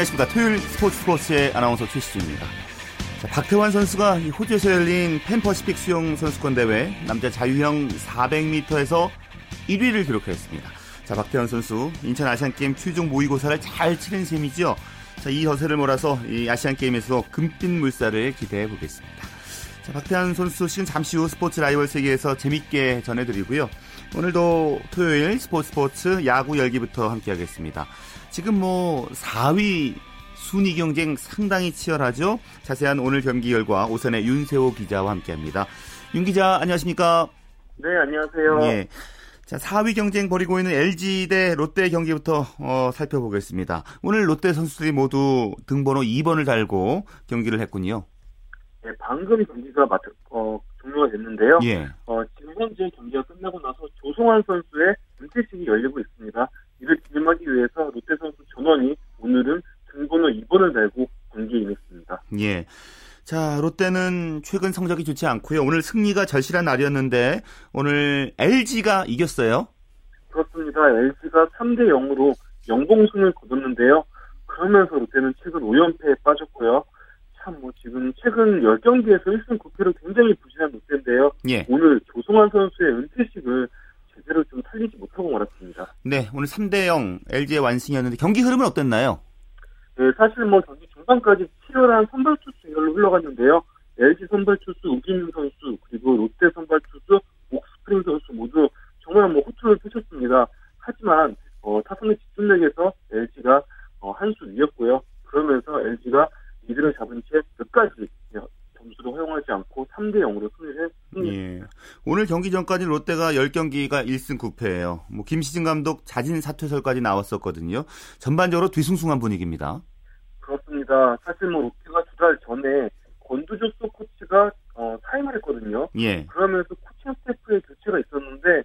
안녕하십니까. 토요일 스포츠 스포츠의 아나운서 최시중입니다. 자, 박태환 선수가 호주에서 열린 펜퍼시픽 수영 선수권 대회 남자 자유형 400m에서 1위를 기록했습니다. 자, 박태환 선수 인천 아시안게임 최종 모의고사를 잘 치른 셈이죠. 자, 이 허세를 몰아서 이 아시안게임에서 금빛 물살을 기대해 보겠습니다. 자, 박태환 선수 소식은 잠시 후 스포츠 라이벌 세계에서 재밌게 전해드리고요. 오늘도 토요일 스포츠 스포츠 야구 열기부터 함께하겠습니다. 지금 뭐 4위 순위 경쟁 상당히 치열하죠. 자세한 오늘 경기 결과 오선의 윤세호 기자와 함께합니다. 윤 기자 안녕하십니까? 네 안녕하세요. 예. 자 4위 경쟁 벌이고 있는 LG 대 롯데 경기부터 어, 살펴보겠습니다. 오늘 롯데 선수들이 모두 등번호 2번을 달고 경기를 했군요. 네 방금 경기가 맞, 어, 종료가 됐는데요. 예. 어, 지금 현재 경기가 끝나고 나서 조성환 선수의 은퇴식이 열리고 있습니다. 이를 기념하기 위해서 롯데 선수 전원이 오늘은 등번호 2번을 달고 경기에 임했습니다. 예. 자, 롯데는 최근 성적이 좋지 않고요. 오늘 승리가 절실한 날이었는데 오늘 LG가 이겼어요. 그렇습니다. LG가 3대 0으로 영봉승을 거뒀는데요. 그러면서 롯데는 최근 5연패에 빠졌고요. 참 뭐 지금 최근 10경기에서 1승 9패로 굉장히 부진한 롯데인데요. 예. 오늘 조성환 선수의 은퇴식을 제대로 좀 살리지 못하고 말았습니다. 네, 오늘 3대 0 LG의 완승이었는데 경기 흐름은 어땠나요? 네, 사실 뭐 경기 중반까지 치열한 선발 투수 이걸로 흘러갔는데요. LG 선발 투수 우기민 선수 그리고 롯데 선발 투수 옥스프링 선수 모두 정말 뭐 호투를 펼쳤습니다. 하지만 어, 타선의 집중력에서 LG가 어, 한수 위였고요. 그러면서 LG가 리드를 잡은 채 끝까지 점수를 허용하지 않고 3대 0으로 승리를 했습니다. 예. 오늘 경기 전까지 롯데가 10경기가 1승 9패예요. 뭐 김시진 감독 자진 사퇴설까지 나왔었거든요. 전반적으로 뒤숭숭한 분위기입니다. 그렇습니다. 사실 뭐 롯데가 두 달 전에 권두조 수석 코치가 어, 사임을 했거든요. 예. 그러면서 코칭 스태프의 교체가 있었는데 어,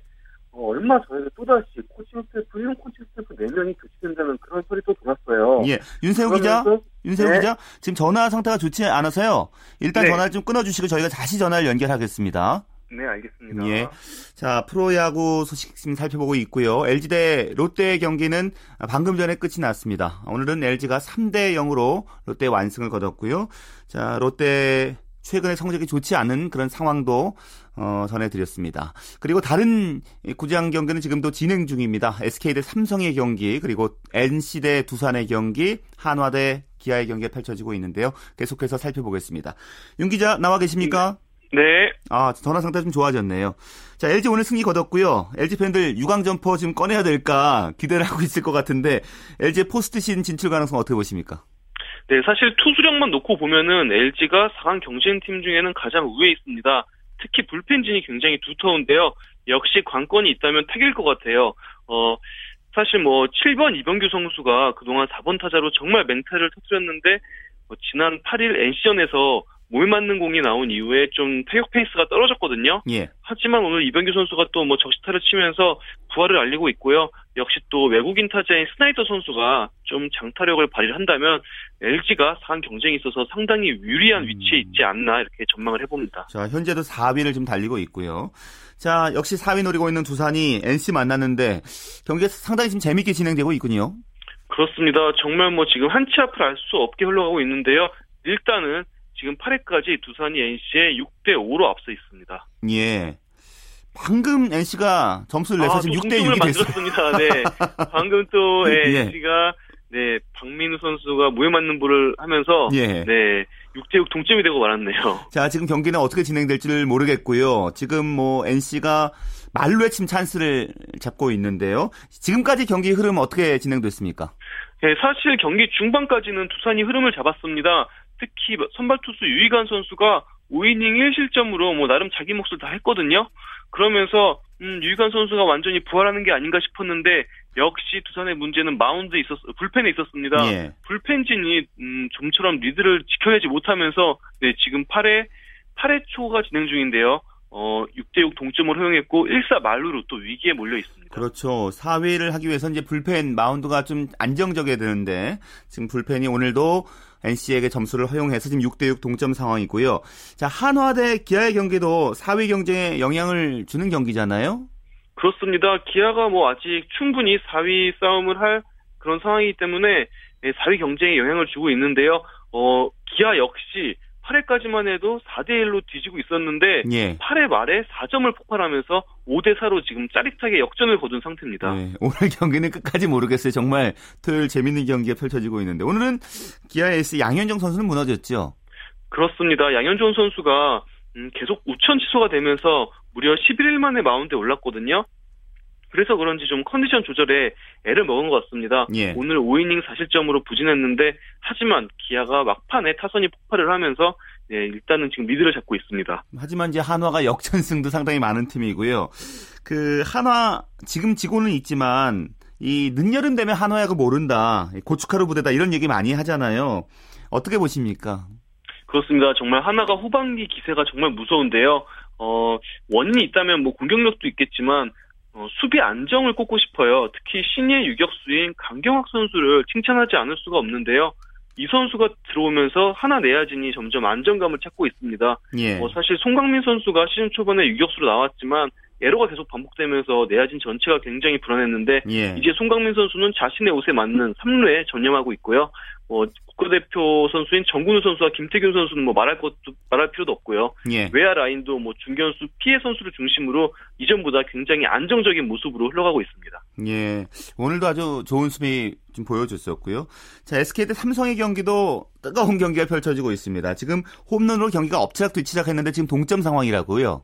얼마 전에도 또다시 코칭 스태프, 1군 코칭 스태프 4명이 교체된다는 그런 소리 또 돌았어요. 예. 윤세호 기자, 윤세호 네. 기자, 지금 전화 상태가 좋지 않아서요. 일단 네. 전화를 좀 끊어주시고 저희가 다시 전화를 연결하겠습니다. 네, 알겠습니다. 예. 자, 프로야구 소식 지금 살펴보고 있고요. LG 대 롯데 경기는 방금 전에 끝이 났습니다. 오늘은 LG가 3대 0으로 롯데 완승을 거뒀고요. 자, 롯데 최근에 성적이 좋지 않은 그런 상황도 어, 전해드렸습니다. 그리고 다른 구장 경기는 지금도 진행 중입니다. SK 대 삼성의 경기, 그리고 NC 대 두산의 경기, 한화 대 기아의 경기가 펼쳐지고 있는데요. 계속해서 살펴보겠습니다. 윤 기자 나와 계십니까? 네. 아, 전화 상태 좀 좋아졌네요. 자, LG 오늘 승리 거뒀고요. LG 팬들 유광 점퍼 지금 꺼내야 될까 기대를 하고 있을 것 같은데 LG의 포스트 시즌 진출 가능성 어떻게 보십니까? 네, 사실 투수력만 놓고 보면은 LG가 4강 경쟁팀 중에는 가장 우위에 있습니다. 특히 불펜진이 굉장히 두터운데요. 역시 관건이 있다면 타격일 것 같아요. 어, 사실 뭐 7번 이병규 선수가 그동안 4번 타자로 정말 맹타를 터뜨렸는데 뭐 지난 8일 NC전에서 몸 맞는 공이 나온 이후에 좀 타격 페이스가 떨어졌거든요. 예. 하지만 오늘 이병규 선수가 또 뭐 적시타를 치면서 부활을 알리고 있고요. 역시 또 외국인 타자인 스나이더 선수가 좀 장타력을 발휘를 한다면 LG가 4강 경쟁에 있어서 상당히 유리한 음. 위치에 있지 않나 이렇게 전망을 해봅니다. 자, 현재도 4위를 좀 달리고 있고요. 자, 역시 4위 노리고 있는 두산이 NC 만났는데 경기가 상당히 지금 재밌게 진행되고 있군요. 그렇습니다. 정말 뭐 지금 한치 앞을 알 수 없게 흘러가고 있는데요. 일단은 지금 8회까지 두산이 NC에 6대 5로 앞서 있습니다. 예. 방금 NC가 점수를 내서 아, 지금 6대 6이 됐습니다. 네. 방금 또 예. NC가 네, 박민우 선수가 무에 맞는 볼을 하면서 예. 네, 6대 6 동점이 되고 말았네요. 자, 지금 경기는 어떻게 진행될지를 모르겠고요. 지금 뭐 NC가 말로의 침 찬스를 잡고 있는데요. 지금까지 경기 흐름 어떻게 진행됐습니까? 네, 사실 경기 중반까지는 두산이 흐름을 잡았습니다. 특히 선발 투수 유이관 선수가 5이닝 1실점으로 뭐 나름 자기 몫을 다 했거든요. 그러면서 음, 유이관 선수가 완전히 부활하는 게 아닌가 싶었는데 역시 두산의 문제는 마운드에 있었 불펜에 있었습니다. 예. 불펜진이 음, 좀처럼 리드를 지켜내지 못하면서 네, 지금 8회 8회 초가 진행 중인데요. 어, 6대6 동점을 허용했고 1사 말루로 또 위기에 몰려 있습니다. 그렇죠. 4위를 하기 위해서 이제 불펜 마운드가 좀 안정적이어야 되는데 지금 불펜이 오늘도 NC에게 점수를 허용해서 지금 6대6 동점 상황이고요. 자, 한화 대 기아의 경기도 4위 경쟁에 영향을 주는 경기잖아요. 그렇습니다. 기아가 뭐 아직 충분히 4위 싸움을 할 그런 상황이기 때문에 4위 경쟁에 영향을 주고 있는데요. 어, 기아 역시 8회까지만 해도 4대 1로 뒤지고 있었는데 예. 8회 말에 4점을 폭발하면서 5대 4로 지금 짜릿하게 역전을 거둔 상태입니다. 네, 오늘 경기는 끝까지 모르겠어요. 정말 토요일 재밌는 경기가 펼쳐지고 있는데 오늘은 기아 에이스 양현종 선수는 무너졌죠. 그렇습니다. 양현종 선수가 음, 계속 우천 취소가 되면서 무려 11일 만에 마운드에 올랐거든요. 그래서 그런지 좀 컨디션 조절에 애를 먹은 것 같습니다. 예. 오늘 5이닝 4실점으로 부진했는데 하지만 기아가 막판에 타선이 폭발을 하면서 예, 일단은 지금 리드를 잡고 있습니다. 하지만 이제 한화가 역전승도 상당히 많은 팀이고요. 그 한화 지금 지고는 있지만 이 늦여름 되면 한화야구 모른다. 고춧가루 부대다 이런 얘기 많이 하잖아요. 어떻게 보십니까? 그렇습니다. 정말 하나가 후반기 기세가 정말 무서운데요. 어, 원인이 있다면 뭐 공격력도 있겠지만 어, 수비 안정을 꼽고 싶어요. 특히 신예 유격수인 강경학 선수를 칭찬하지 않을 수가 없는데요. 이 선수가 들어오면서 하나 내야진이 점점 안정감을 찾고 있습니다. 예. 어, 사실 송강민 선수가 시즌 초반에 유격수로 나왔지만 에러가 계속 반복되면서 내야진 전체가 굉장히 불안했는데 예. 이제 송강민 선수는 자신의 옷에 맞는 3루에 전념하고 있고요. 어, 국가대표 선수인 정근우 선수와 김태균 선수는 뭐 말할 것도 말할 필요도 없고요. 예. 외야 라인도 뭐 중견수 피해 선수를 중심으로 이전보다 굉장히 안정적인 모습으로 흘러가고 있습니다. 예. 오늘도 아주 좋은 수비 좀 보여줬었고요. 자, SK 대 삼성의 경기도 뜨거운 경기가 펼쳐지고 있습니다. 지금 홈런으로 경기가 엎치락 뒤치락 했는데 지금 동점 상황이라고요.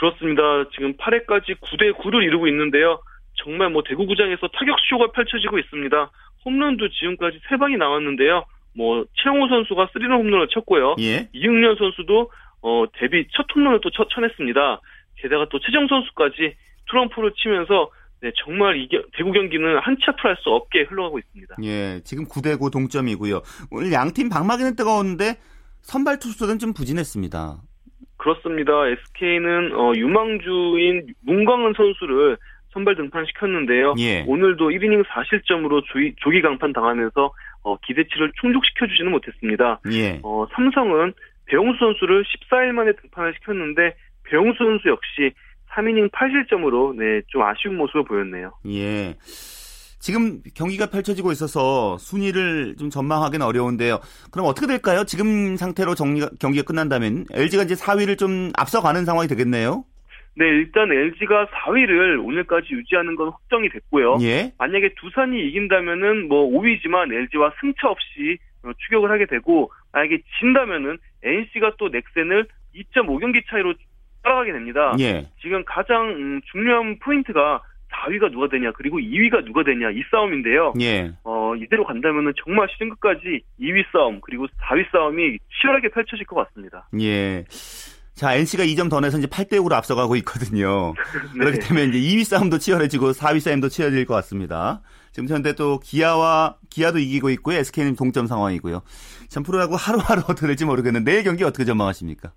그렇습니다. 지금 8회까지 9대 9를 이루고 있는데요. 정말 뭐 대구구장에서 타격 쇼가 펼쳐지고 있습니다. 홈런도 지금까지 3방이 나왔는데요. 뭐 최영호 선수가 3런 홈런을 쳤고요. 예. 이응년 선수도 어 데뷔 첫 홈런을 또 쳐, 쳐냈습니다. 게다가 또 최정 선수까지 트럼프를 치면서 네, 정말 이게 대구 경기는 한치 앞으로 할수 없게 흘러가고 있습니다. 예. 지금 9대9 동점이고요. 오늘 양팀 방망이는 뜨거웠는데 선발 투수들은 좀 부진했습니다. 그렇습니다. SK는 어, 유망주인 문광은 선수를 선발 등판시켰는데요. 예. 오늘도 1이닝 4실점으로 조기, 조기 강판 당하면서 어, 기대치를 충족시켜주지는 못했습니다. 예. 어, 삼성은 배용수 선수를 14일 만에 등판을 시켰는데 배용수 선수 역시 3이닝 8실점으로 네, 좀 아쉬운 모습을 보였네요. 예. 지금 경기가 펼쳐지고 있어서 순위를 좀 전망하기는 어려운데요. 그럼 어떻게 될까요? 지금 상태로 정리가, 경기가 끝난다면 LG가 이제 4위를 좀 앞서가는 상황이 되겠네요. 네, 일단 LG가 4위를 오늘까지 유지하는 건 확정이 됐고요. 예. 만약에 두산이 이긴다면은 뭐 5위지만 LG와 승차 없이 어, 추격을 하게 되고 만약에 진다면은 NC가 또 넥센을 2.5경기 차이로 따라가게 됩니다. 예. 지금 가장 음, 중요한 포인트가 4위가 누가 되냐 그리고 2위가 누가 되냐 이 싸움인데요. 예. 어, 이대로 간다면은 정말 시즌 끝까지 2위 싸움 그리고 4위 싸움이 치열하게 펼쳐질 것 같습니다. 예. 자, NC가 2점 더 내서 이제 8대 5로 앞서가고 있거든요. 네. 그렇기 때문에 이제 2위 싸움도 치열해지고 4위 싸움도 치열해질 것 같습니다. 지금 현재 또 기아와 기아도 이기고 있고요. SK는 동점 상황이고요. 참 프로야구 하루하루 어떻게 될지 모르겠는데 내일 경기 어떻게 전망하십니까?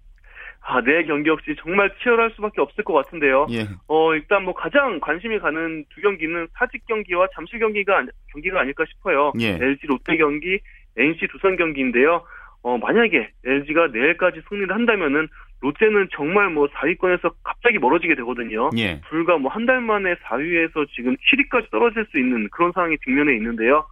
아, 내 경기 역시 정말 치열할 수밖에 없을 것 같은데요. 예. 어, 일단 뭐 가장 관심이 가는 두 경기는 사직 경기와 잠실 경기가 아니- 경기가 아닐까 싶어요. 예. LG 롯데 경기, NC 두산 경기인데요. 어, 만약에 LG가 내일까지 승리를 한다면은 롯데는 정말 뭐 4위권에서 갑자기 멀어지게 되거든요. 예. 불과 뭐 한 달 만에 4위에서 지금 7위까지 떨어질 수 있는 그런 상황이 직면해 있는데요.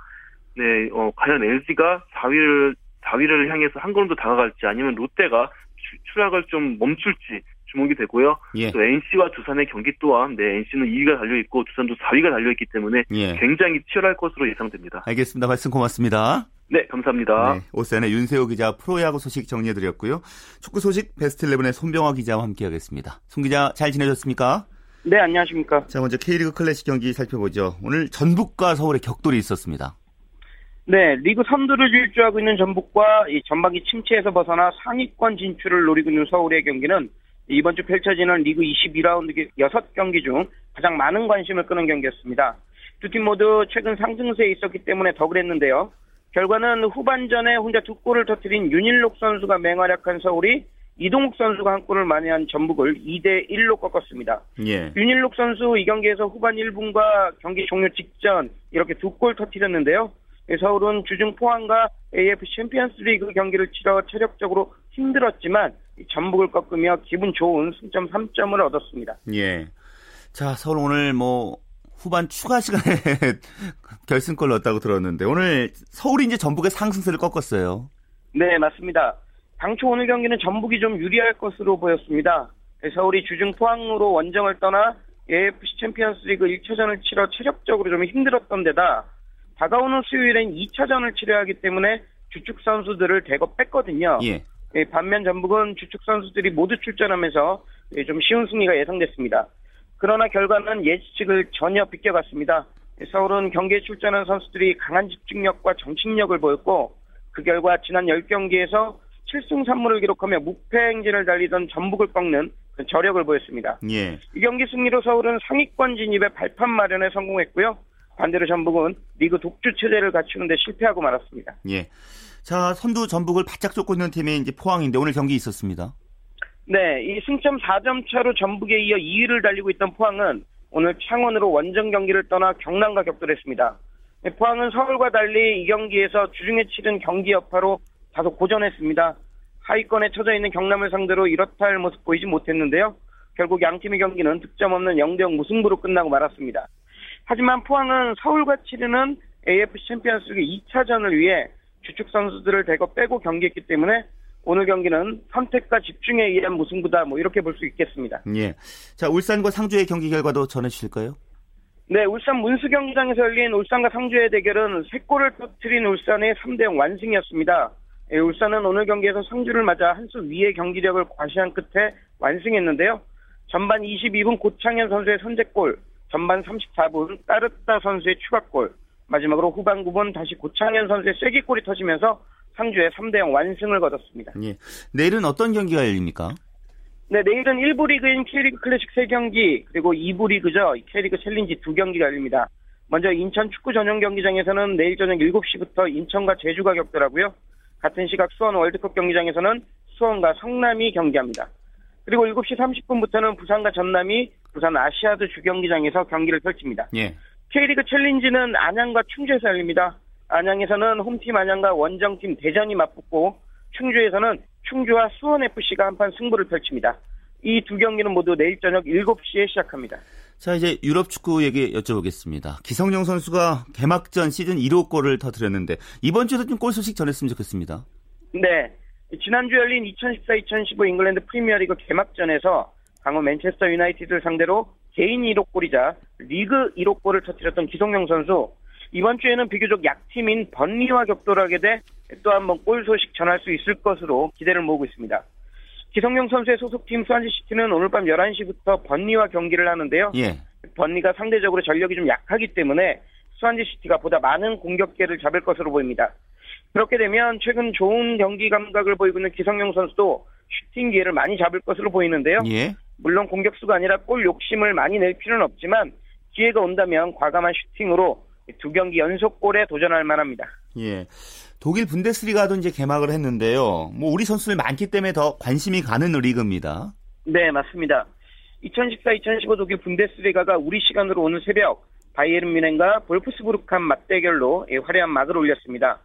네, 어, 과연 LG가 4위를 4위를 향해서 한 걸음 더 다가갈지 아니면 롯데가 추- 추락을 좀 멈출지 주목이 되고요. 예. 또 NC와 두산의 경기 또한 네, NC는 2위가 달려 있고 두산도 4위가 달려 있기 때문에 예. 굉장히 치열할 것으로 예상됩니다. 알겠습니다. 말씀 고맙습니다. 네, 감사합니다. 네, 오세안의 윤세호 기자 프로야구 소식 정리해드렸고요. 축구 소식 베스트 11의 손병화 기자와 함께하겠습니다. 손 기자 잘 지내셨습니까? 네, 안녕하십니까. 자, 먼저 K리그 클래식 경기 살펴보죠. 오늘 전북과 서울의 격돌이 있었습니다. 네, 리그 선두를 질주하고 있는 전북과 이 전반기 침체에서 벗어나 상위권 진출을 노리고 있는 서울의 경기는 이번 주 펼쳐지는 리그 22라운드 6경기 중 가장 많은 관심을 끄는 경기였습니다. 두 팀 모두 최근 상승세에 있었기 때문에 더 그랬는데요. 결과는 후반전에 혼자 두 골을 터뜨린 윤일록 선수가 맹활약한 서울이 이동욱 선수가 한 골을 만회한 전북을 2대 1로 꺾었습니다. 예. 윤일록 선수 이 경기에서 후반 1분과 경기 종료 직전 이렇게 두 골 터뜨렸는데요. 예, 서울은 주중 포항과 AFC 챔피언스 리그 경기를 치러 체력적으로 힘들었지만 이 전북을 꺾으며 기분 좋은 승점 3점을 얻었습니다. 예. 자, 서울 오늘 뭐 후반 추가 시간에 결승골 넣었다고 들었는데 오늘 서울이 이제 전북의 상승세를 꺾었어요. 네, 맞습니다. 당초 오늘 경기는 전북이 좀 유리할 것으로 보였습니다. 서울이 주중 포항으로 원정을 떠나 AFC 챔피언스리그 1차전을 치러 체력적으로 좀 힘들었던 데다 다가오는 수요일엔 2차전을 치러야 하기 때문에 주축 선수들을 대거 뺐거든요. 예. 예, 반면 전북은 주축 선수들이 모두 출전하면서 예, 좀 쉬운 승리가 예상됐습니다. 그러나 결과는 예측을 전혀 비껴갔습니다. 예, 서울은 경기에 출전한 선수들이 강한 집중력과 정신력을 보였고 그 결과 지난 10경기에서 7승 3무를 기록하며 무패 행진을 달리던 전북을 꺾는 저력을 보였습니다. 예. 이 경기 승리로 서울은 상위권 진입에 발판 마련에 성공했고요. 반대로 전북은 리그 독주 체제를 갖추는데 실패하고 말았습니다. 예. 자, 선두 전북을 바짝 쫓고 있는 팀이 이제 포항인데 오늘 경기 있었습니다. 네, 이 승점 4점 차로 전북에 이어 2위를 달리고 있던 포항은 오늘 창원으로 원정 경기를 떠나 경남과 격돌했습니다. 네, 포항은 서울과 달리 이 경기에서 주중에 치른 경기 여파로 다소 고전했습니다. 하위권에 처져 있는 경남을 상대로 이렇다 할 모습 보이지 못했는데요. 결국 양 팀의 경기는 득점 없는 0대0 무승부로 끝나고 말았습니다. 하지만 포항은 서울과 치르는 AFC 챔피언스리그 2차전을 위해 주축 선수들을 대거 빼고 경기했기 때문에 오늘 경기는 선택과 집중에 의한 무승부다 뭐 이렇게 볼 수 있겠습니다. 예. 자, 울산과 상주의 경기 결과도 전해 주실까요? 네, 울산 문수 경기장에서 열린 울산과 상주의 대결은 3골을 터트린 울산의 3대0 완승이었습니다. 예, 울산은 오늘 경기에서 상주를 맞아 한 수 위의 경기력을 과시한 끝에 완승했는데요. 전반 22분 고창현 선수의 선제골, 전반 34분 따르따 선수의 추가골, 마지막으로 후반 9분 다시 고창현 선수의 쐐기골이 터지면서 상주에 3대0 완승을 거뒀습니다. 예. 내일은 어떤 경기가 열립니까? 네, 내일은 1부 리그인 K리그 클래식 3경기, 그리고 2부 리그죠. K리그 챌린지 2경기가 열립니다. 먼저 인천 축구 전용 경기장에서는 내일 저녁 7시부터 인천과 제주가 격돌하고요. 같은 시각 수원 월드컵 경기장에서는 수원과 성남이 경기합니다. 그리고 7시 30분부터는 부산과 전남이 부산 아시아드 주경기장에서 경기를 펼칩니다. 예. K리그 챌린지는 안양과 충주에서 열립니다. 안양에서는 홈팀 안양과 원정팀 대전이 맞붙고 충주에서는 충주와 수원FC가 한판 승부를 펼칩니다. 이 두 경기는 모두 내일 저녁 7시에 시작합니다. 자, 이제 유럽 축구 얘기 여쭤보겠습니다. 기성용 선수가 개막전 시즌 1호 골을 터뜨렸는데 이번 주에도 좀 골 소식 전했으면 좋겠습니다. 네. 지난주 열린 2014-2015 잉글랜드 프리미어리그 개막전에서 강원 맨체스터 유나이티드를 상대로 개인 1호 골이자 리그 1호 골을 터뜨렸던 기성용 선수 이번 주에는 비교적 약팀인 번리와 격돌하게 돼 또 한 번 골 소식 전할 수 있을 것으로 기대를 모으고 있습니다. 기성용 선수의 소속팀 수완지시티는 오늘 밤 11시부터 번리와 경기를 하는데요. 예. 번리가 상대적으로 전력이 좀 약하기 때문에 수완지시티가 보다 많은 공격계를 잡을 것으로 보입니다. 그렇게 되면 최근 좋은 경기 감각을 보이고 있는 기성용 선수도 슈팅 기회를 많이 잡을 것으로 보이는데요. 예. 물론 공격수가 아니라 골 욕심을 많이 낼 필요는 없지만 기회가 온다면 과감한 슈팅으로 두 경기 연속 골에 도전할 만합니다. 예. 독일 분데스리가도 이제 개막을 했는데요. 뭐 우리 선수들 많기 때문에 더 관심이 가는 리그입니다. 네, 맞습니다. 2014-2015 독일 분데스리가가 우리 시간으로 오늘 새벽 바이에른 뮌헨과 볼프스부르크한 맞대결로 화려한 막을 올렸습니다.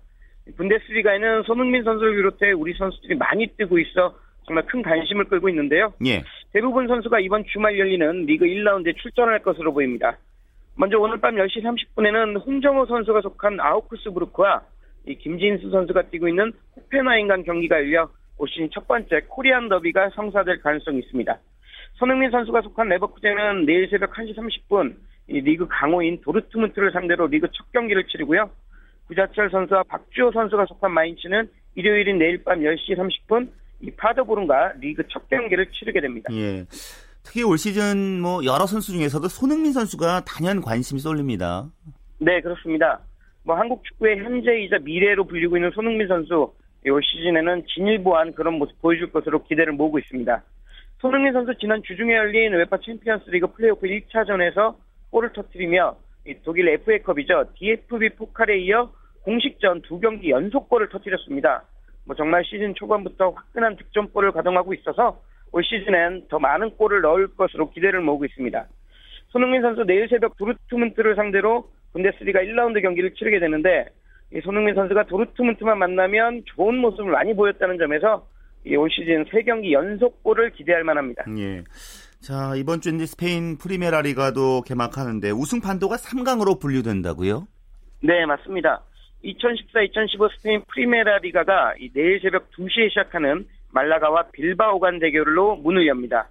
분데스리가에는 손흥민 선수를 비롯해 우리 선수들이 많이 뛰고 있어 정말 큰 관심을 끌고 있는데요. 예. 대부분 선수가 이번 주말 열리는 리그 1라운드에 출전할 것으로 보입니다. 먼저 오늘 밤 10시 30분에는 홍정호 선수가 속한 아우크스부르크와 김진수 선수가 뛰고 있는 호펜하임 간 경기가 열려 올 시즌 첫 번째 코리안 더비가 성사될 가능성이 있습니다. 손흥민 선수가 속한 레버쿠젠은 내일 새벽 1시 30분 리그 강호인 도르트문트를 상대로 리그 첫 경기를 치르고요. 구자철 선수와 박주호 선수가 속한 마인츠는 일요일인 내일 밤 10시 30분 이 파더보름과 리그 첫 경기를 치르게 됩니다. 예. 특히 올 시즌 뭐 여러 선수 중에서도 손흥민 선수가 단연 관심이 쏠립니다. 네, 그렇습니다. 뭐 한국 축구의 현재이자 미래로 불리고 있는 손흥민 선수 올 시즌에는 진일보한 그런 모습 보여줄 것으로 기대를 모으고 있습니다. 손흥민 선수 지난 주중에 열린 UEFA 챔피언스 리그 플레이오프 1차전에서 골을 터뜨리며 독일 FA컵이죠. DFB 포칼에 이어 공식전 두 경기 연속골을 터뜨렸습니다. 뭐 정말 시즌 초반부터 화끈한 득점포를 가동하고 있어서 올 시즌엔 더 많은 골을 넣을 것으로 기대를 모으고 있습니다. 손흥민 선수 내일 새벽 도르트문트를 상대로 분데스리가 1라운드 경기를 치르게 되는데 이 손흥민 선수가 도르트문트만 만나면 좋은 모습을 많이 보였다는 점에서 올 시즌 3경기 연속골을 기대할 만합니다. 예. 자, 이번 주 이제 스페인 프리메라 리가도 개막하는데 우승 판도가 3강으로 분류된다고요? 네, 맞습니다. 2014-2015 스페인 프리메라 리가가 내일 새벽 2시에 시작하는 말라가와 빌바오 간 대결로 문을 엽니다.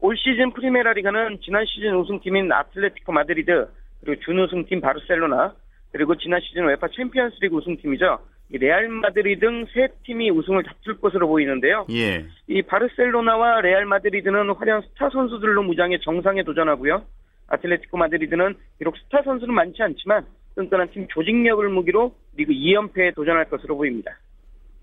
올 시즌 프리메라 리가는 지난 시즌 우승팀인 아틀레티코 마드리드, 그리고 준우승팀 바르셀로나, 그리고 지난 시즌 UEFA 챔피언스리그 우승팀이죠. 레알 마드리드 등 세 팀이 우승을 다툴 것으로 보이는데요. 예. 이 바르셀로나와 레알 마드리드는 화려한 스타 선수들로 무장해 정상에 도전하고요. 아틀레티코 마드리드는 비록 스타 선수는 많지 않지만 끈끈한 팀 조직력을 무기로 리그 2연패에 도전할 것으로 보입니다.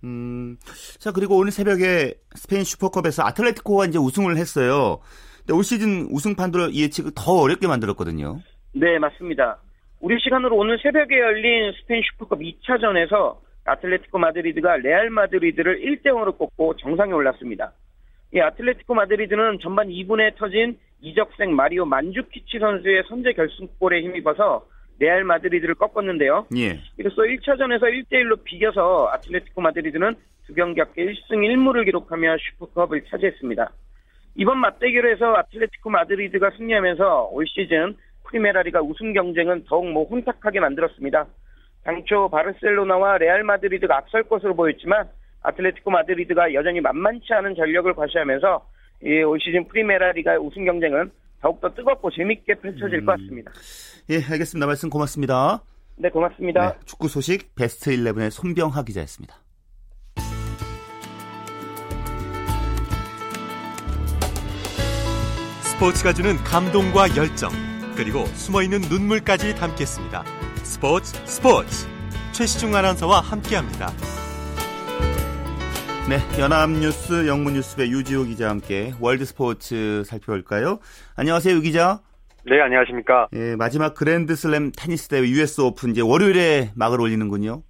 음, 자 그리고 오늘 새벽에 스페인 슈퍼컵에서 아틀레티코가 이제 우승을 했어요. 근데 올 시즌 우승 판도를 예측을 더 어렵게 만들었거든요. 네, 맞습니다. 우리 시간으로 오늘 새벽에 열린 스페인 슈퍼컵 2차전에서 아틀레티코 마드리드가 레알 마드리드를 1대0으로 꺾고 정상에 올랐습니다. 이 아틀레티코 마드리드는 전반 2분에 터진 이적생 마리오 만주키치 선수의 선제 결승골에 힘입어서 레알 마드리드를 꺾었는데요. 예. 이로써 1차전에서 1대1로 비겨서 아틀레티코 마드리드는 두 경기 합계 1승 1무를 기록하며 슈퍼컵을 차지했습니다. 이번 맞대결에서 아틀레티코 마드리드가 승리하면서 올 시즌 프리메라리가 우승 경쟁은 더욱 뭐 혼탁하게 만들었습니다. 당초 바르셀로나와 레알 마드리드가 앞설 것으로 보였지만 아틀레티코 마드리드가 여전히 만만치 않은 전력을 과시하면서 올 시즌 프리메라 리가 우승 경쟁은 더욱더 뜨겁고 재밌게 펼쳐질 음. 것 같습니다. 예, 알겠습니다. 말씀 고맙습니다. 네, 고맙습니다. 네, 축구 소식 베스트 11의 손병하 기자였습니다. 스포츠가 주는 감동과 열정, 그리고 숨어있는 눈물까지 담겠습니다. 스포츠 스포츠 최시중 아나운서와 함께합니다. 네, 연합뉴스 영문뉴스의 유지호 기자와 함께 월드 스포츠 살펴볼까요? 안녕하세요, 유 기자. 네, 안녕하십니까. 예, 마지막 그랜드슬램 테니스 대회 US 오픈 이제 월요일에 막을 올리는군요.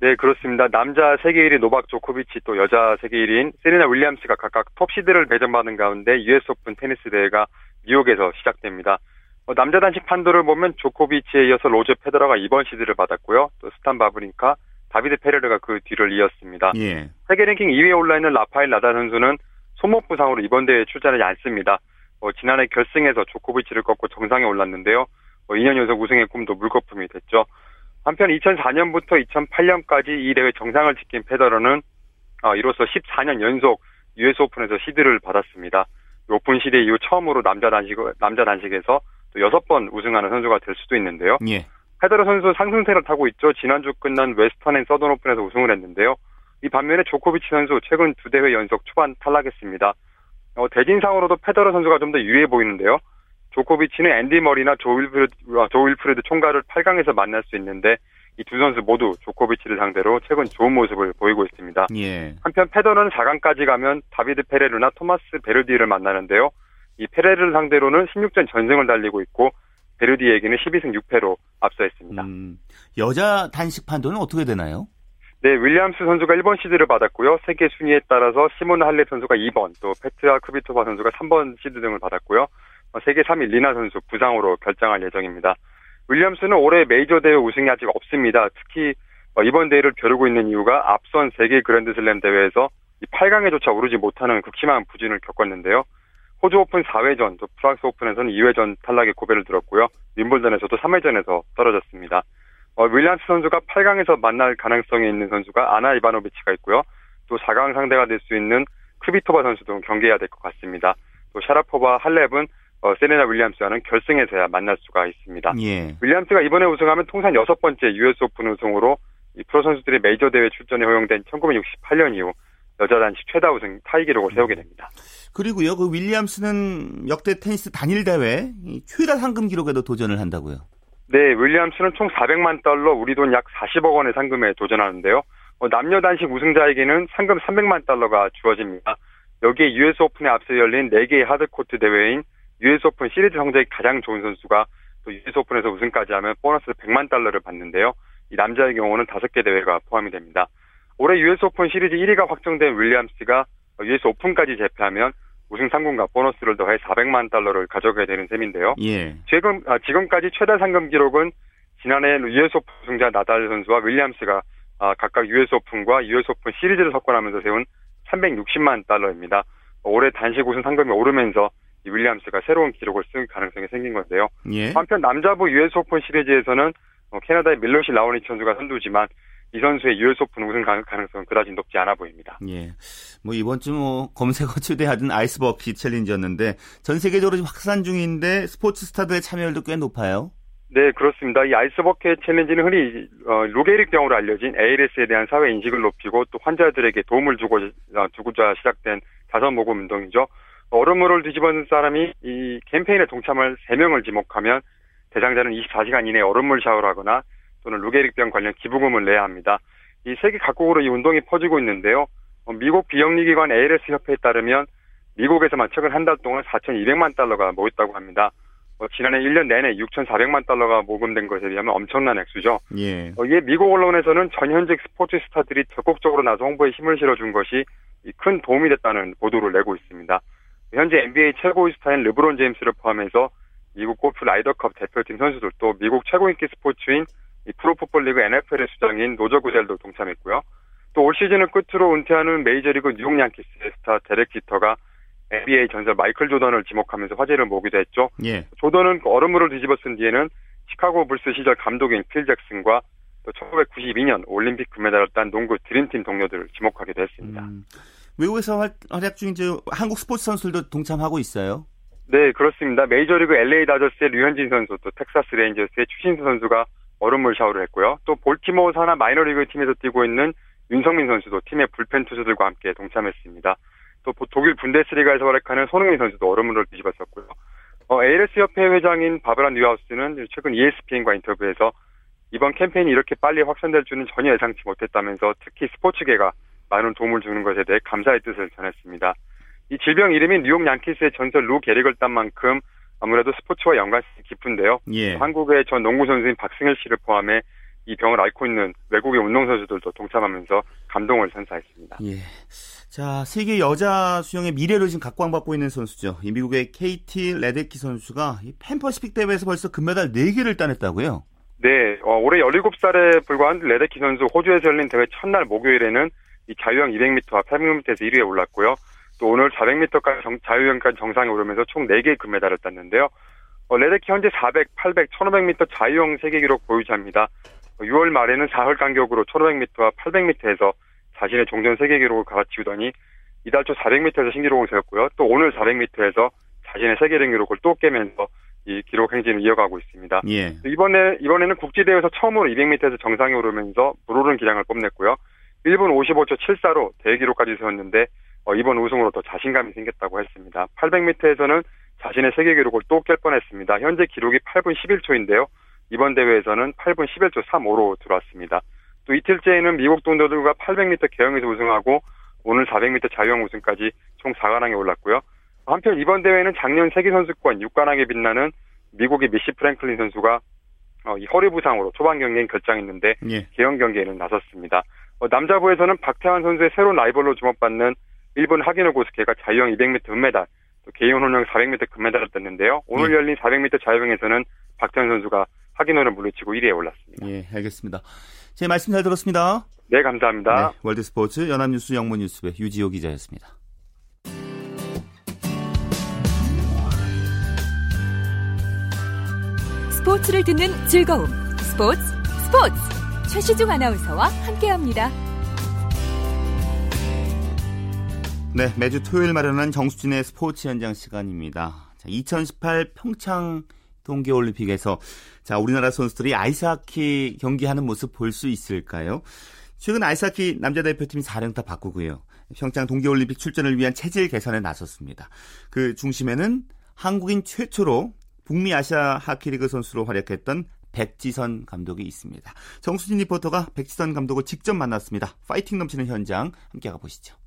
네, 그렇습니다. 남자 세계 1위 노박 조코비치 또 여자 세계 1위인 세리나 윌리엄스가 각각 톱시드를 배정받은 가운데 US 오픈 테니스 대회가 뉴욕에서 시작됩니다. 어, 남자 단식 판도를 보면 조코비치에 이어서 로제 페더러가 2번 시드를 받았고요. 또 스탄 바브린카, 다비드 페레르가 그 뒤를 이었습니다. 예. 세계 랭킹 2위에 올라 있는 라파엘 나달 선수는 손목 부상으로 이번 대회에 출전하지 않습니다. 어, 지난해 결승에서 조코비치를 꺾고 정상에 올랐는데요. 어, 2년 연속 우승의 꿈도 물거품이 됐죠. 한편 2004년부터 2008년까지 이 대회 정상을 지킨 페더러는 어, 이로써 14년 연속 US 오픈에서 시드를 받았습니다. 오픈 시대 이후 처음으로 남자 단식 남자 단식에서 또 여섯 번 우승하는 선수가 될 수도 있는데요. 예. 페더러 선수 상승세를 타고 있죠. 지난주 끝난 웨스턴 앤 서던 오픈에서 우승을 했는데요. 이 반면에 조코비치 선수 최근 두 대회 연속 초반 탈락했습니다. 어, 대진상으로도 페더러 선수가 좀 더 유리해 보이는데요. 조코비치는 앤디 머리나 조 윌프레드, 아, 조윌프레드 총가를 8강에서 만날 수 있는데 이 두 선수 모두 조코비치를 상대로 최근 좋은 모습을 보이고 있습니다. 예. 한편 페더러는 4강까지 가면 다비드 페레르나 토마스 베르디를 만나는데요. 이 페레르를 상대로는 16전 전승을 달리고 있고 베르디에게는 12승 6패로 앞서 있습니다. 음, 여자 단식 판도는 어떻게 되나요? 네, 윌리엄스 선수가 1번 시드를 받았고요. 세계 순위에 따라서 시몬 할렙 선수가 2번, 또 페트라 크비토바 선수가 3번 시드 등을 받았고요. 어, 세계 3위 리나 선수 부상으로 결장할 예정입니다. 윌리엄스는 올해 메이저 대회 우승이 아직 없습니다. 특히 어, 이번 대회를 벼르고 있는 이유가 앞선 세 개 그랜드슬램 대회에서 8강에조차 오르지 못하는 극심한 부진을 겪었는데요. 호주 오픈 4회전, 또 프랑스 오픈에서는 2회전 탈락의 고배를 들었고요. 윔블던에서도 3회전에서 떨어졌습니다. 어, 윌리엄스 선수가 8강에서 만날 가능성이 있는 선수가 아나 이바노비치가 있고요. 또 4강 상대가 될 수 있는 크비토바 선수도 경계해야 될 것 같습니다. 또 샤라포바 할렙은 어, 세레나 윌리엄스와는 결승에서야 만날 수가 있습니다. 예. 윌리엄스가 이번에 우승하면 통산 여섯 번째 US 오픈 우승으로 이 프로 선수들이 메이저 대회 출전이 허용된 1968년 이후 여자 단식 최다 우승 타이 기록을 세우게 됩니다. 그리고요, 그 윌리엄스는 역대 테니스 단일 대회 최다 상금 기록에도 도전을 한다고요. 네, 윌리엄스는 총 400만 달러, 우리 돈 약 40억 원의 상금에 도전하는데요. 어, 남녀 단식 우승자에게는 상금 300만 달러가 주어집니다. 여기에 US 오픈에 앞서 열린 4개의 하드코트 대회인 US 오픈 시리즈 성적이 가장 좋은 선수가 또 US 오픈에서 우승까지 하면 보너스 100만 달러를 받는데요. 이 남자의 경우는 5개 대회가 포함이 됩니다. 올해 US 오픈 시리즈 1위가 확정된 윌리엄스가 US 오픈까지 제패하면 우승 상금과 보너스를 더해 400만 달러를 가져가게 되는 셈인데요. 예. 지금 아, 지금까지 최다 상금 기록은 지난해 US 오픈 우승자 나달 선수와 윌리엄스가 아, 각각 US 오픈과 US 오픈 시리즈를 석권하면서 세운 360만 달러입니다. 올해 단식 우승 상금이 오르면서 이 윌리엄스가 새로운 기록을 쓸 가능성이 생긴 건데요. 예. 한편 남자부 US 오픈 시리즈에서는 어, 캐나다의 밀로시 라오니치 선수가 선두지만 이 선수의 오픈 우승 가능성은 그다지 높지 않아 보입니다. 예. 뭐 이번 주 뭐 검색어 중 대세는 아이스버킷 챌린지였는데 전 세계적으로 확산 중인데 스포츠 스타들의 참여율도 꽤 높아요. 네, 그렇습니다. 이 아이스버킷 챌린지는 흔히 어, 루게릭 병으로 알려진 ALS에 대한 사회 인식을 높이고 또 환자들에게 도움을 주고 어, 주고자 시작된 자선 모금 운동이죠. 얼음물을 뒤집은 사람이 이 캠페인에 동참할 3명을 지목하면 대상자는 24시간 이내에 얼음물 샤워를 하거나 또는 루게릭병 관련 기부금을 내야 합니다. 이 세계 각국으로 이 운동이 퍼지고 있는데요. 어, 미국 비영리기관 ALS 협회에 따르면 미국에서만 최근 한 달 동안 4,200만 달러가 모였다고 합니다. 어, 지난해 1년 내내 6,400만 달러가 모금된 것에 비하면 엄청난 액수죠. 예. 어, 이에 미국 언론에서는 전현직 스포츠 스타들이 적극적으로 나서 홍보에 힘을 실어준 것이 큰 도움이 됐다는 보도를 내고 있습니다. 현재 NBA 최고의 스타인 르브론 제임스를 포함해서 미국 골프 라이더컵 대표팀 선수들도 미국 최고 인기 스포츠인 프로풋볼 리그 NFL의 수장인 로저 구델도 동참했고요. 또 올 시즌을 끝으로 은퇴하는 메이저리그 뉴욕 양키스의 스타 데렉 지터가 NBA 전설 마이클 조던을 지목하면서 화제를 모으기도 했죠. 예. 조던은 얼음물을 뒤집어 쓴 뒤에는 시카고 불스 시절 감독인 필 잭슨과 또 1992년 올림픽 금메달을 딴 농구 드림팀 동료들을 지목하기도 했습니다. 음, 외국에서 활약 중인 저 한국 스포츠 선수들도 동참하고 있어요? 네, 그렇습니다. 메이저리그 LA 다저스의 류현진 선수, 또 텍사스 레인저스의 추신수 선수가 얼음물 샤워를 했고요. 또 볼티모어 산하 마이너리그 팀에서 뛰고 있는 윤석민 선수도 팀의 불펜 투수들과 함께 동참했습니다. 또 독일 분데스리가에서 활약하는 손흥민 선수도 얼음물을 뒤집었었고요. 어, ALS 협회 회장인 바바라 뉴하우스는 최근 ESPN과 인터뷰에서 이번 캠페인이 이렇게 빨리 확산될 줄은 전혀 예상치 못했다면서 특히 스포츠계가 많은 도움을 주는 것에 대해 감사의 뜻을 전했습니다. 이 질병 이름이 뉴욕 양키스의 전설 루 게릭을 딴 만큼 아무래도 스포츠와 연관성이 깊은데요. 예. 한국의 전 농구 선수인 박승일 씨를 포함해 이 병을 앓고 있는 외국의 운동 선수들도 동참하면서 감동을 선사했습니다. 예. 자, 세계 여자 수영의 미래를 지금 각광받고 있는 선수죠. 이 미국의 케이티 레데키 선수가 이 팬퍼시픽 대회에서 벌써 금메달 4개를 따냈다고요? 네, 어, 올해 17살에 불과한 레데키 선수 호주에서 열린 대회 첫날 목요일에는 이 자유형 200m와 800m에서 1위에 올랐고요. 또 오늘 400m까지 정, 자유형까지 정상에 오르면서 총 4개의 금메달을 땄는데요. 어, 레데키 현재 400, 800, 1500m 자유형 세계 기록 보유자입니다. 6월 말에는 4헐 간격으로 1500m와 800m에서 자신의 종전 세계 기록을 갈아치우더니 이달 초 400m에서 신기록을 세웠고요. 또 오늘 400m에서 자신의 세계 기록을 또 깨면서 이 기록 행진을 이어가고 있습니다. 예. 이번에 이번에는 국지대회에서 처음으로 200m에서 정상에 오르면서 불오른 기량을 뽐냈고요. 1분 55초 74로 대기록까지 세웠는데 어, 이번 우승으로 더 자신감이 생겼다고 했습니다. 800m에서는 자신의 세계 기록을 또 깰 뻔했습니다. 현재 기록이 8분 11초인데요. 이번 대회에서는 8분 11초 35로 들어왔습니다. 또 이틀째에는 미국 동료들과 800m 개영에서 우승하고 오늘 400m 자유형 우승까지 총 4관왕에 올랐고요. 한편 이번 대회는 작년 세계 선수권 6관왕에 빛나는 미국의 미시 프랭클린 선수가 어, 이 허리 부상으로 초반 경기에 결장했는데 예. 개영 경기에는 나섰습니다. 어, 남자부에서는 박태환 선수의 새로운 라이벌로 주목받는 일본 하기노 고스케가 자유형 200m 은메달, 또 개인 혼영 400m 금메달을 땄는데요. 오늘 예. 열린 400m 자유형에서는 박태환 선수가 하기노를 물리치고 1위에 올랐습니다. 예, 알겠습니다. 제 말씀 잘 들었습니다. 네, 감사합니다. 네, 월드스포츠 연합뉴스 영문뉴스부의 유지호 기자였습니다. 스포츠를 듣는 즐거움. 스포츠, 스포츠. 최시중 아나운서와 함께합니다. 네, 매주 토요일 마련한 정수진의 스포츠 현장 시간입니다. 2018 평창 동계올림픽에서 자 우리나라 선수들이 아이스하키 경기하는 모습 볼 수 있을까요? 최근 아이스하키 남자 대표팀이 사령타 바꾸고요. 평창 동계올림픽 출전을 위한 체질 개선에 나섰습니다. 그 중심에는 한국인 최초로 북미 아이스하키 리그 선수로 활약했던 백지선 감독이 있습니다. 정수진 리포터가 백지선 감독을 직접 만났습니다. 파이팅 넘치는 현장 함께 가보시죠.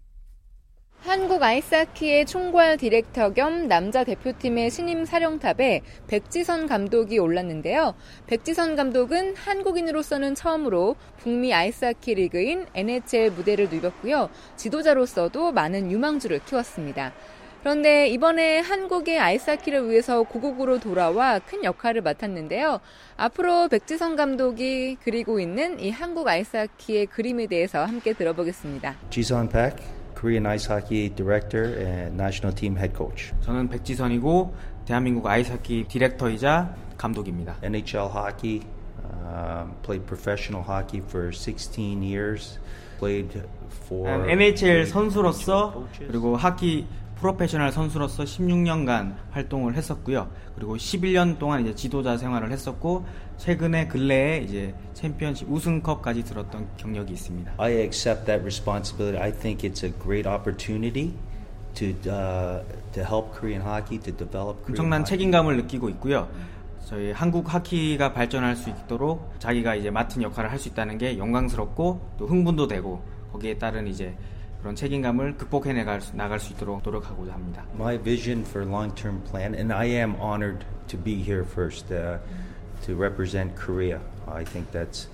한국 아이스하키의 총괄 디렉터 겸 남자 대표팀의 신임 사령탑에 백지선 감독이 올랐는데요. 백지선 감독은 한국인으로서는 처음으로 북미 아이스하키 리그인 NHL 무대를 누볐고요. 지도자로서도 많은 유망주를 키웠습니다. 그런데 이번에 한국의 아이스하키를 위해서 고국으로 돌아와 큰 역할을 맡았는데요. 앞으로 백지선 감독이 그리고 있는 이 한국 아이스하키의 그림에 대해서 함께 들어보겠습니다. 지선 백 Korean Ice Hockey Director and National Team Head Coach. 저는 백지선이고 대한민국 아이스하키 디렉터이자 감독입니다. NHL hockey, um, played professional hockey for 16 years. Played for NHL 선수로서 그리고 하키 프로페셔널 선수로서 16년간 활동을 했었고요. 그리고 11년 동안 이제 지도자 생활을 했었고 최근에 근래에 이제 챔피언십 우승컵까지 들었던 경력이 있습니다. I accept that responsibility. I think it's a great opportunity to uh, to help Korean hockey to develop Korean 엄청난 hockey. 책임감을 느끼고 있고요. 저희 한국 하키가 발전할 수 있도록 자기가 이제 맡은 역할을 할 수 있다는 게 영광스럽고 또 흥분도 되고 거기에 따른 이제 그런 책임감을 극복해 나갈 수, 나갈 수 있도록 노력하고자 합니다. My vision for long-term plan, and I am honored to be here first uh, to represent Korea. I think that's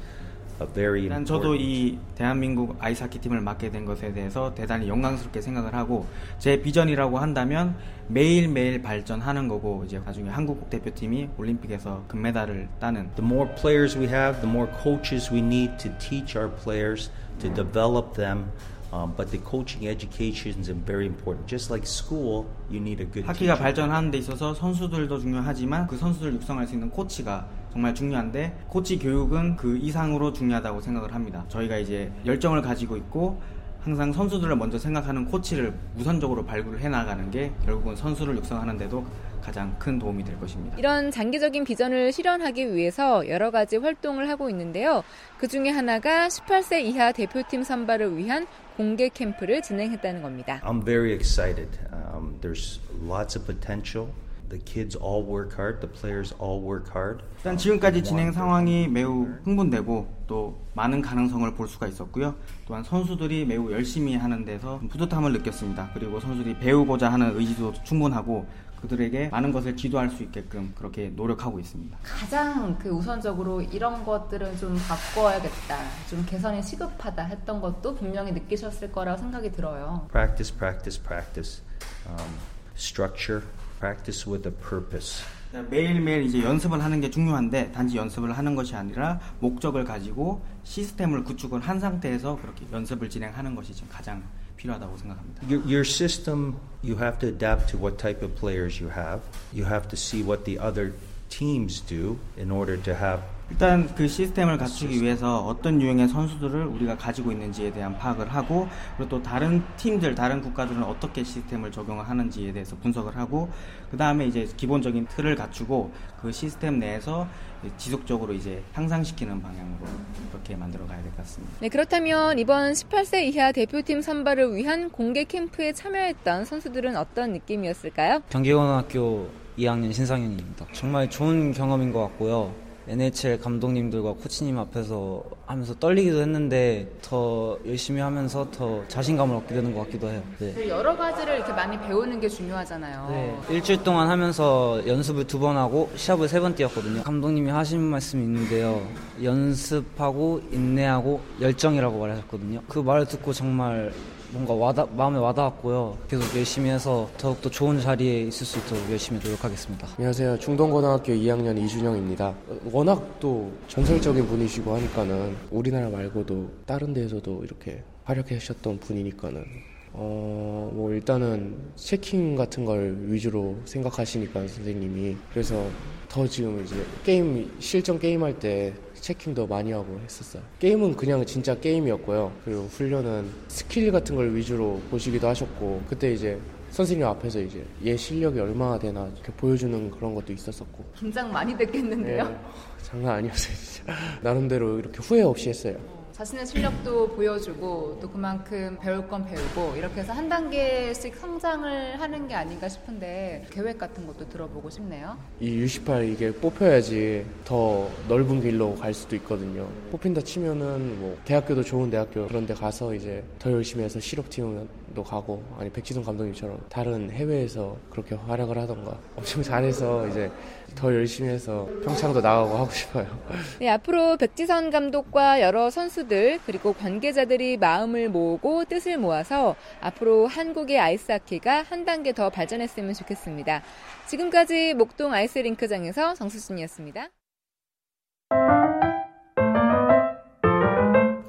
a very 일단 important. 저도 이 대한민국 아이스하키 팀을 맡게 된 것에 대해서 대단히 영광스럽게 생각을 하고 제 비전이라고 한다면 매일매일 발전하는 거고 이제 나중에 한국 대표팀이 올림픽에서 금메달을 따는 The more players we have, the more coaches we need to teach our players to develop them. Um, but the coaching education is very important. Just like school, you need a good 하키가 teacher. 발전하는 데 있어서 선수들도 중요하지만 그 선수들 육성할 수 있는 코치가 정말 중요한데 코치 교육은 그 이상으로 중요하다고 생각을 합니다. 저희가 이제 열정을 가지고 있고 항상 선수들을 먼저 생각하는 코치를 우선적으로 발굴해 나가는 게 결국은 선수를 육성하는데도 가장 큰 도움이 될 것입니다. 이런 장기적인 비전을 실현하기 위해서 여러 가지 활동을 하고 있는데요. 그 중에 하나가 18세 이하 대표팀 선발을 위한 공개 캠프를 진행했다는 겁니다. I'm very excited. Um, there's lots of potential. The kids all work hard. The players all work hard. 일단 지금까지 진행 상황이 매우 흥분되고 또 많은 가능성을 볼 수가 있었고요. 또한 선수들이 매우 열심히 하는 데서 뿌듯함을 느꼈습니다. 그리고 선수들이 배우고자 하는 의지도 충분하고 그들에게 많은 것을 지도할 수 있게끔 그렇게 노력하고 있습니다. 가장 그 우선적으로 이런 것들은 좀 바꿔야겠다, 좀 개선이 시급하다 했던 것도 분명히 느끼셨을 거라고 생각이 들어요. Practice, practice, practice. Um, structure, practice with a purpose. 매일매일 이제 연습을 하는 게 중요한데 단지 연습을 하는 것이 아니라 목적을 가지고 시스템을 구축을 한 상태에서 그렇게 연습을 진행하는 것이 지금 가장 필요하다고 생각합니다. Your, your system, you have to adapt to what type of players you have. You have to see what the other teams do in order to have 일단 그 시스템을 갖추기 위해서 어떤 유형의 선수들을 우리가 가지고 있는지에 대한 파악을 하고 그리고 또 다른 팀들, 다른 국가들은 어떻게 시스템을 적용을 하는지에 대해서 분석을 하고 그 다음에 이제 기본적인 틀을 갖추고 그 시스템 내에서 지속적으로 이제 향상시키는 방향으로 그렇게 만들어 가야 될 것 같습니다. 네, 그렇다면 이번 18세 이하 대표팀 선발을 위한 공개 캠프에 참여했던 선수들은 어떤 느낌이었을까요? 경기고등학교 2학년 신상현입니다. 정말 좋은 경험인 것 같고요. NHL 감독님들과 코치님 앞에서 하면서 떨리기도 했는데 더 열심히 하면서 더 자신감을 얻게 되는 것 같기도 해요. 네. 여러 가지를 이렇게 많이 배우는 게 중요하잖아요. 네. 일주일 동안 하면서 연습을 두 번 하고 시합을 세 번 뛰었거든요. 감독님이 하신 말씀이 있는데요. 연습하고 인내하고 열정이라고 말하셨거든요. 그 말을 듣고 정말 뭔가 와닿, 마음에 와닿았고요. 계속 열심히 해서 더욱더 좋은 자리에 있을 수 있도록 열심히 노력하겠습니다. 안녕하세요. 중동고등학교 2학년 이준영입니다. 워낙 또 전설적인 분이시고 하니까는 우리나라 말고도 다른 데에서도 이렇게 활약해 하셨던 분이니까는 어, 뭐 일단은 체킹 같은 걸 위주로 생각하시니까 선생님이 그래서 더 지금 이제 게임 실전 게임 할때 체킹도 많이 하고 했었어요. 게임은 그냥 진짜 게임이었고요. 그리고 훈련은 스킬 같은 걸 위주로 보시기도 하셨고 그때 이제 선생님 앞에서 이제 얘 실력이 얼마나 되나 이렇게 보여주는 그런 것도 있었었고 긴장 많이 됐겠는데요? 네, 장난 아니었어요 진짜 나름대로 이렇게 후회 없이 했어요. 자신의 실력도 보여주고 또 그만큼 배울 건 배우고 이렇게 해서 한 단계씩 성장을 하는 게 아닌가 싶은데 계획 같은 것도 들어보고 싶네요. 이 U18 이게 뽑혀야지 더 넓은 길로 갈 수도 있거든요. 뽑힌다 치면은 뭐 대학교도 좋은 대학교 그런 데 가서 이제 더 열심히 해서 실업팀 도 가고 아니 백지성 감독님처럼 다른 해외에서 그렇게 활약을 하던가 엄청 잘해서 이제 더 열심히 해서 평창도 나가고 하고 싶어요. 네, 앞으로 백지선 감독과 여러 선수들 그리고 관계자들이 마음을 모으고 뜻을 모아서 앞으로 한국의 아이스하키가 한 단계 더 발전했으면 좋겠습니다. 지금까지 목동 아이스링크장에서 정수진이었습니다.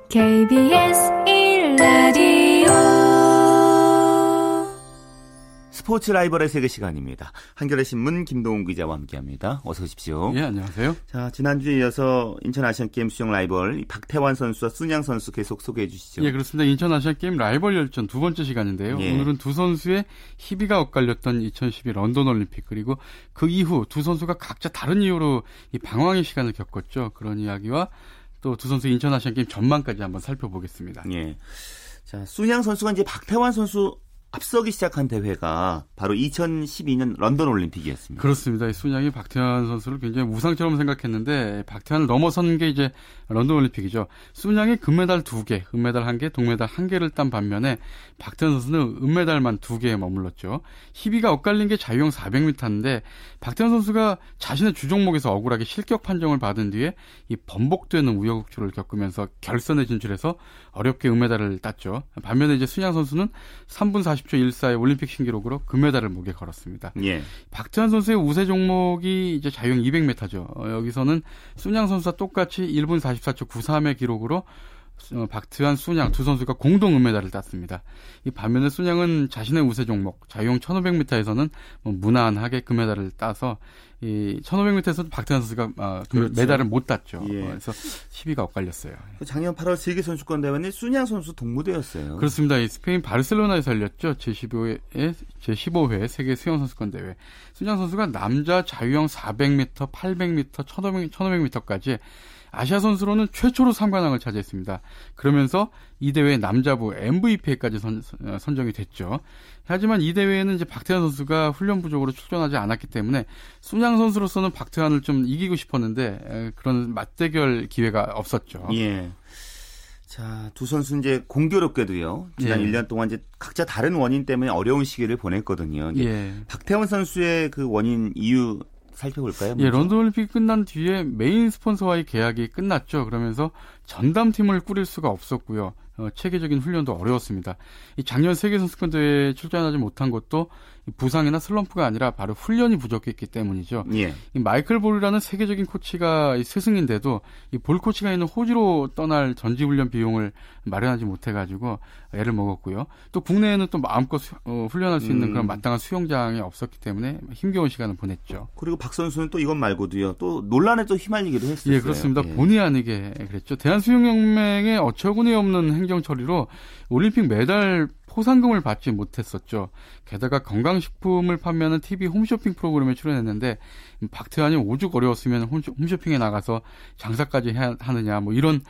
KBS 1라디오 스포츠 라이벌의 세계 시간입니다. 한겨레 신문 김동훈 기자와 함께합니다. 어서 오십시오. 예, 안녕하세요. 자, 지난주에 이어서 인천 아시안 게임 수영 라이벌 박태환 선수와 순양 선수 계속 소개해 주시죠. 예, 그렇습니다. 인천 아시안 게임 라이벌 열전 두 번째 시간인데요. 예. 오늘은 두 선수의 희비가 엇갈렸던 2012 런던 올림픽 그리고 그 이후 두 선수가 각자 다른 이유로 이 방황의 시간을 겪었죠. 그런 이야기와 또 두 선수 인천 아시안 게임 전망까지 한번 살펴보겠습니다. 예. 자, 순양 선수가 이제 박태환 선수 앞서기 시작한 대회가 바로 2012년 런던 올림픽이었습니다. 그렇습니다. 순양이 박태환 선수를 굉장히 우상처럼 생각했는데 박태환을 넘어선 게 이제 런던 올림픽이죠. 순양이 금메달 2개, 은메달 1개, 동메달 1개를 딴 반면에 박태환 선수는 은메달만 2개에 머물렀죠. 희비가 엇갈린 게 자유형 400m인데 박태환 선수가 자신의 주종목에서 억울하게 실격 판정을 받은 뒤에 이 번복되는 우여곡절을 겪으면서 결선에 진출해서 어렵게 은메달을 땄죠. 반면에 이제 순양 선수는 3분 40 40초 14의 올림픽 신기록으로 금메달을 목에 걸었습니다. 예. 박태환 선수의 우세 종목이 이제 자유형 200m죠. 어, 여기서는 순양 선수와 똑같이 1분 44초 93의 기록으로 어, 박트환, 순양 두 선수가 공동 은메달을 땄습니다. 이 반면에 순양은 자신의 우세 종목 자유형 1500m에서는 뭐 무난하게 금메달을 따서 이 1500m에서도 박트환 선수가 어, 그렇죠. 메달을 못 땄죠. 예. 그래서 시비가 엇갈렸어요. 그 작년 8월 세계 선수권 대회는 순양 선수 동무대였어요. 그렇습니다. 이 스페인 바르셀로나에서 열렸죠. 제15회 제15회 세계 수영 선수권 대회. 순양 선수가 남자 자유형 400m, 800m, 1500, 1500m까지 아시아 선수로는 최초로 3관왕을 차지했습니다. 그러면서 이 대회 남자부 MVP까지 선, 선정이 됐죠. 하지만 이 대회에는 이제 박태환 선수가 훈련 부족으로 출전하지 않았기 때문에 순양 선수로서는 박태환을 좀 이기고 싶었는데 그런 맞대결 기회가 없었죠. 예. 자, 두 선수 이제 공교롭게도요. 지난 예. 1년 동안 이제 각자 다른 원인 때문에 어려운 시기를 보냈거든요. 예. 박태원 선수의 그 원인 이유 살펴볼까요? 예, 런던 올림픽이 끝난 뒤에 메인 스폰서와의 계약이 끝났죠. 그러면서 전담팀을 꾸릴 수가 없었고요. 어, 체계적인 훈련도 어려웠습니다. 이 작년 세계 선수권 대회에 출전하지 못한 것도 부상이나 슬럼프가 아니라 바로 훈련이 부족했기 때문이죠. 예. 이 마이클 볼이라는 세계적인 코치가 스승인데도 이볼 코치가 있는 호주로 떠날 전지 훈련 비용을 마련하지 못해가지고 애를 먹었고요. 또 국내에는 또 마음껏 수, 어, 훈련할 수 있는 음. 그런 마땅한 수영장이 없었기 때문에 힘겨운 시간을 보냈죠. 그리고 박 선수는 또 이것 말고도요. 또 논란에 또 휘말리기도 했어요. 예, 그렇습니다. 예. 본의 아니게 그랬죠. 대한 수영연맹의 어처구니 없는 행정 처리로 올림픽 메달 포상금을 받지 못했었죠. 게다가 건강식품을 판매하는 TV 홈쇼핑 프로그램에 출연했는데 박태환이 오죽 어려웠으면 홈쇼핑에 나가서 장사까지 하느냐 뭐 이런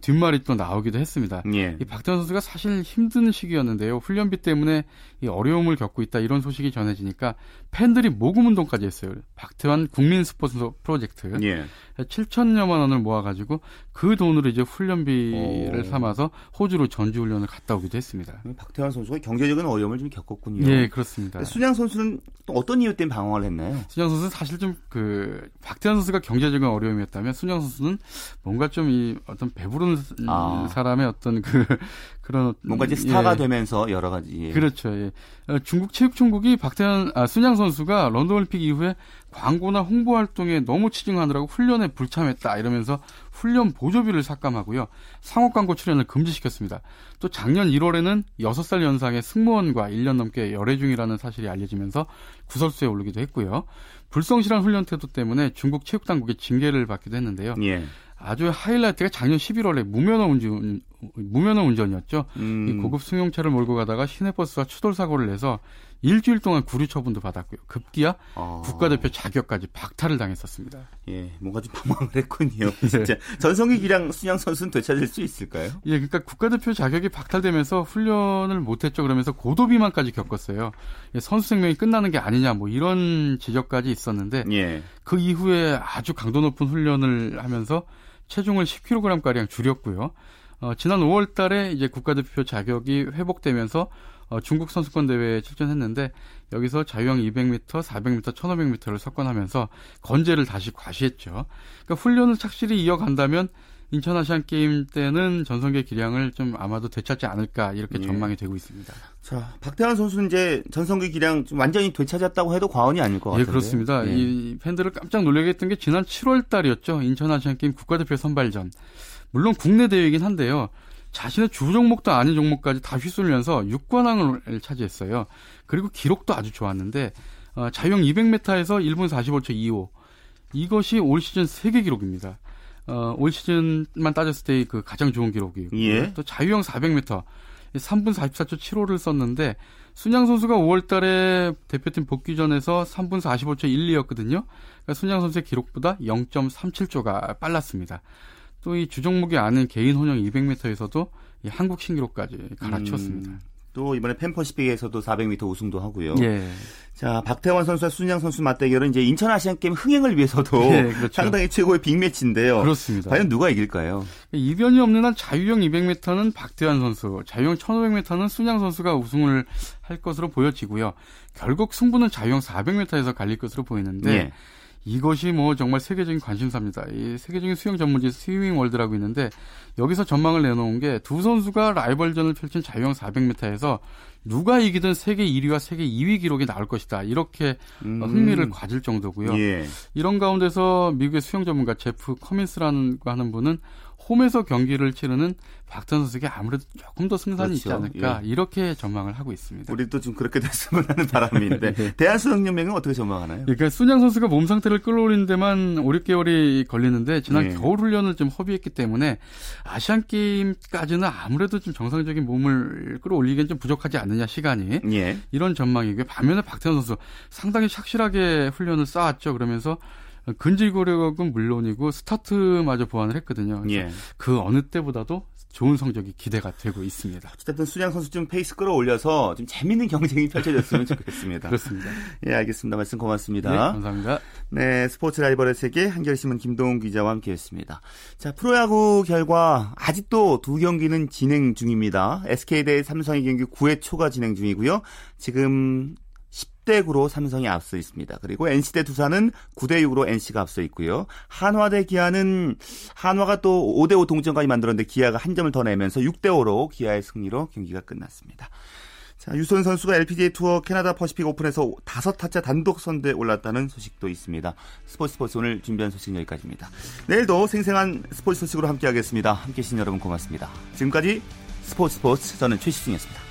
뒷말이 또 나오기도 했습니다. 예. 이 박태환 선수가 사실 힘든 시기였는데요. 훈련비 때문에 이 어려움을 겪고 있다 이런 소식이 전해지니까 팬들이 모금 운동까지 했어요. 박태환 국민 스포츠 프로젝트 예. 7천여만 원을 모아가지고 그 돈으로 이제 훈련비를 오. 삼아서 호주로 전지 훈련을 갔다 오기도 했습니다. 박태환 선수가 경제적인 어려움을 좀 겪었군요. 예, 그렇습니다. 순양 선수는 또 어떤 이유 때문에 방황을 했나요? 순양 선수는 사실 좀그 박태환 선수가 경제적인 어려움이었다면 순양 선수는 뭔가 좀 이 어떤 배부른 아. 사람의 어떤 그 그런 뭔가 이제 스타가 예. 되면서 여러 가지 예. 그렇죠. 예. 어, 중국 체육총국이 박태환 아, 순양 선수가 런던 올림픽 이후에 광고나 홍보 활동에 너무 치중하느라고 훈련에 불참했다 이러면서 훈련 보조비를 삭감하고요. 상업 광고 출연을 금지시켰습니다. 또 작년 1월에는 6살 연상의 승무원과 1년 넘게 열애 중이라는 사실이 알려지면서 구설수에 오르기도 했고요. 불성실한 훈련 태도 때문에 중국 체육 당국의 징계를 받기도 했는데요. 예. 아주 하이라이트가 작년 11월에 무면허 운전 무면허 운전이었죠. 음. 이 고급 승용차를 몰고 가다가 시내버스와 추돌 사고를 내서 일주일 동안 구류 처분도 받았고요. 급기야 어. 국가대표 자격까지 박탈을 당했었습니다. 예, 뭔가 좀 방황을 했군요. 네. 진짜 전성기 기량 순양 선수는 되찾을 수 있을까요? 예, 그러니까 국가대표 자격이 박탈되면서 훈련을 못했죠. 그러면서 고도 비만까지 겪었어요. 예, 선수 생명이 끝나는 게 아니냐 뭐 이런 지적까지 있었는데 예. 그 이후에 아주 강도 높은 훈련을 하면서 체중을 10kg 가량 줄였고요. 어, 지난 5월 달에 이제 국가대표 자격이 회복되면서 어, 중국 선수권 대회에 출전했는데 여기서 자유형 200m, 400m, 1500m를 석권하면서 건재를 다시 과시했죠. 그러니까 훈련을 착실히 이어간다면 인천 아시안 게임 때는 전성기 기량을 좀 아마도 되찾지 않을까 이렇게 예. 전망이 예. 되고 있습니다. 자, 박태환 선수는 이제 전성기 기량 좀 완전히 되찾았다고 해도 과언이 아닐 것 같아요. 예, 그렇습니다. 예. 이 팬들을 깜짝 놀라게 했던 게 지난 7월 달이었죠. 인천 아시안 게임 국가대표 선발전. 물론 국내 대회이긴 한데요. 자신의 주 종목도 아닌 종목까지 다 휘둘면서 6관왕을 차지했어요. 그리고 기록도 아주 좋았는데 어, 자유형 200m에서 1분 45초 25 이것이 올 시즌 세계 기록입니다. 어, 올 시즌만 따졌을 때 그 가장 좋은 기록이고 예. 또 자유형 400m 3분 44초 75를 썼는데 순양 선수가 5월 달에 대표팀 복귀 전에서 3분 45초 12였거든요. 그러니까 순양 선수의 기록보다 0.37초가 빨랐습니다. 또 이 주종목이 아닌 개인 혼영 200m에서도 이 한국 신기록까지 갈아치웠습니다. 음, 또 이번에 펜퍼시픽에서도 400m 우승도 하고요. 예. 자, 박태환 선수와 순양 선수 맞대결은 이제 인천 아시안 게임 흥행을 위해서도 예, 그렇죠. 상당히 최고의 빅매치인데요. 그렇습니다. 과연 누가 이길까요? 이변이 없는 한 자유형 200m는 박태환 선수, 자유형 1500m는 순양 선수가 우승을 할 것으로 보여지고요. 결국 승부는 자유형 400m에서 갈릴 것으로 보이는데 예. 이것이 뭐 정말 세계적인 관심사입니다. 이 세계적인 수영 전문지 스위밍 월드라고 있는데 여기서 전망을 내놓은 게 두 선수가 라이벌전을 펼친 자유형 400m에서 누가 이기든 세계 1위와 세계 2위 기록이 나올 것이다. 이렇게 음. 흥미를 가질 정도고요. 예. 이런 가운데서 미국의 수영 전문가 제프 커민스라는 하는 분은 홈에서 경기를 치르는 박찬 선수에게 아무래도 조금 더 승산이 있지 그렇죠. 않을까 예. 이렇게 전망을 하고 있습니다. 우리도 좀 그렇게 됐으면 하는 바람인데 예. 대한수영연맹은 어떻게 전망하나요? 그러니까 순양 선수가 몸 상태를 끌어올리는 데만 5, 6개월이 걸리는데 지난 예. 겨울 훈련을 좀 허비했기 때문에 아시안 게임까지는 아무래도 좀 정상적인 몸을 끌어올리기엔 좀 부족하지 않느냐 시간이 예. 이런 전망이고요. 반면에 박태환 선수 상당히 착실하게 훈련을 쌓았죠. 그러면서 근질거력은 물론이고 스타트마저 보완을 했거든요. 예. 그 어느 때보다도 좋은 성적이 기대가 되고 있습니다. 어쨌든 쑨양 선수 좀 페이스 끌어올려서 좀 재밌는 경쟁이 펼쳐졌으면 좋겠습니다. 그렇습니다. 예, 알겠습니다. 말씀 고맙습니다. 네, 감사합니다. 네, 스포츠 라이벌의 세계 한겨레신문 김동훈 기자와 함께했습니다. 자, 프로야구 결과 아직도 두 경기는 진행 중입니다. SK 대 삼성의 경기 9회 초가 진행 중이고요. 지금 10대 9로 삼성이 앞서 있습니다. 그리고 NC 대 두산은 9대 6으로 NC가 앞서 있고요. 한화 대 기아는 한화가 또 5대 5 동점까지 만들었는데 기아가 한 점을 더 내면서 6대 5로 기아의 승리로 경기가 끝났습니다. 자, 유소연 선수가 LPGA 투어 캐나다 퍼시픽 오픈에서 다섯 타차 단독 선두에 올랐다는 소식도 있습니다. 스포츠 스포츠 오늘 준비한 소식은 여기까지입니다. 내일도 생생한 스포츠 소식으로 함께하겠습니다. 함께해 주신 여러분 고맙습니다. 지금까지 스포츠 스포츠 저는 최시중이었습니다.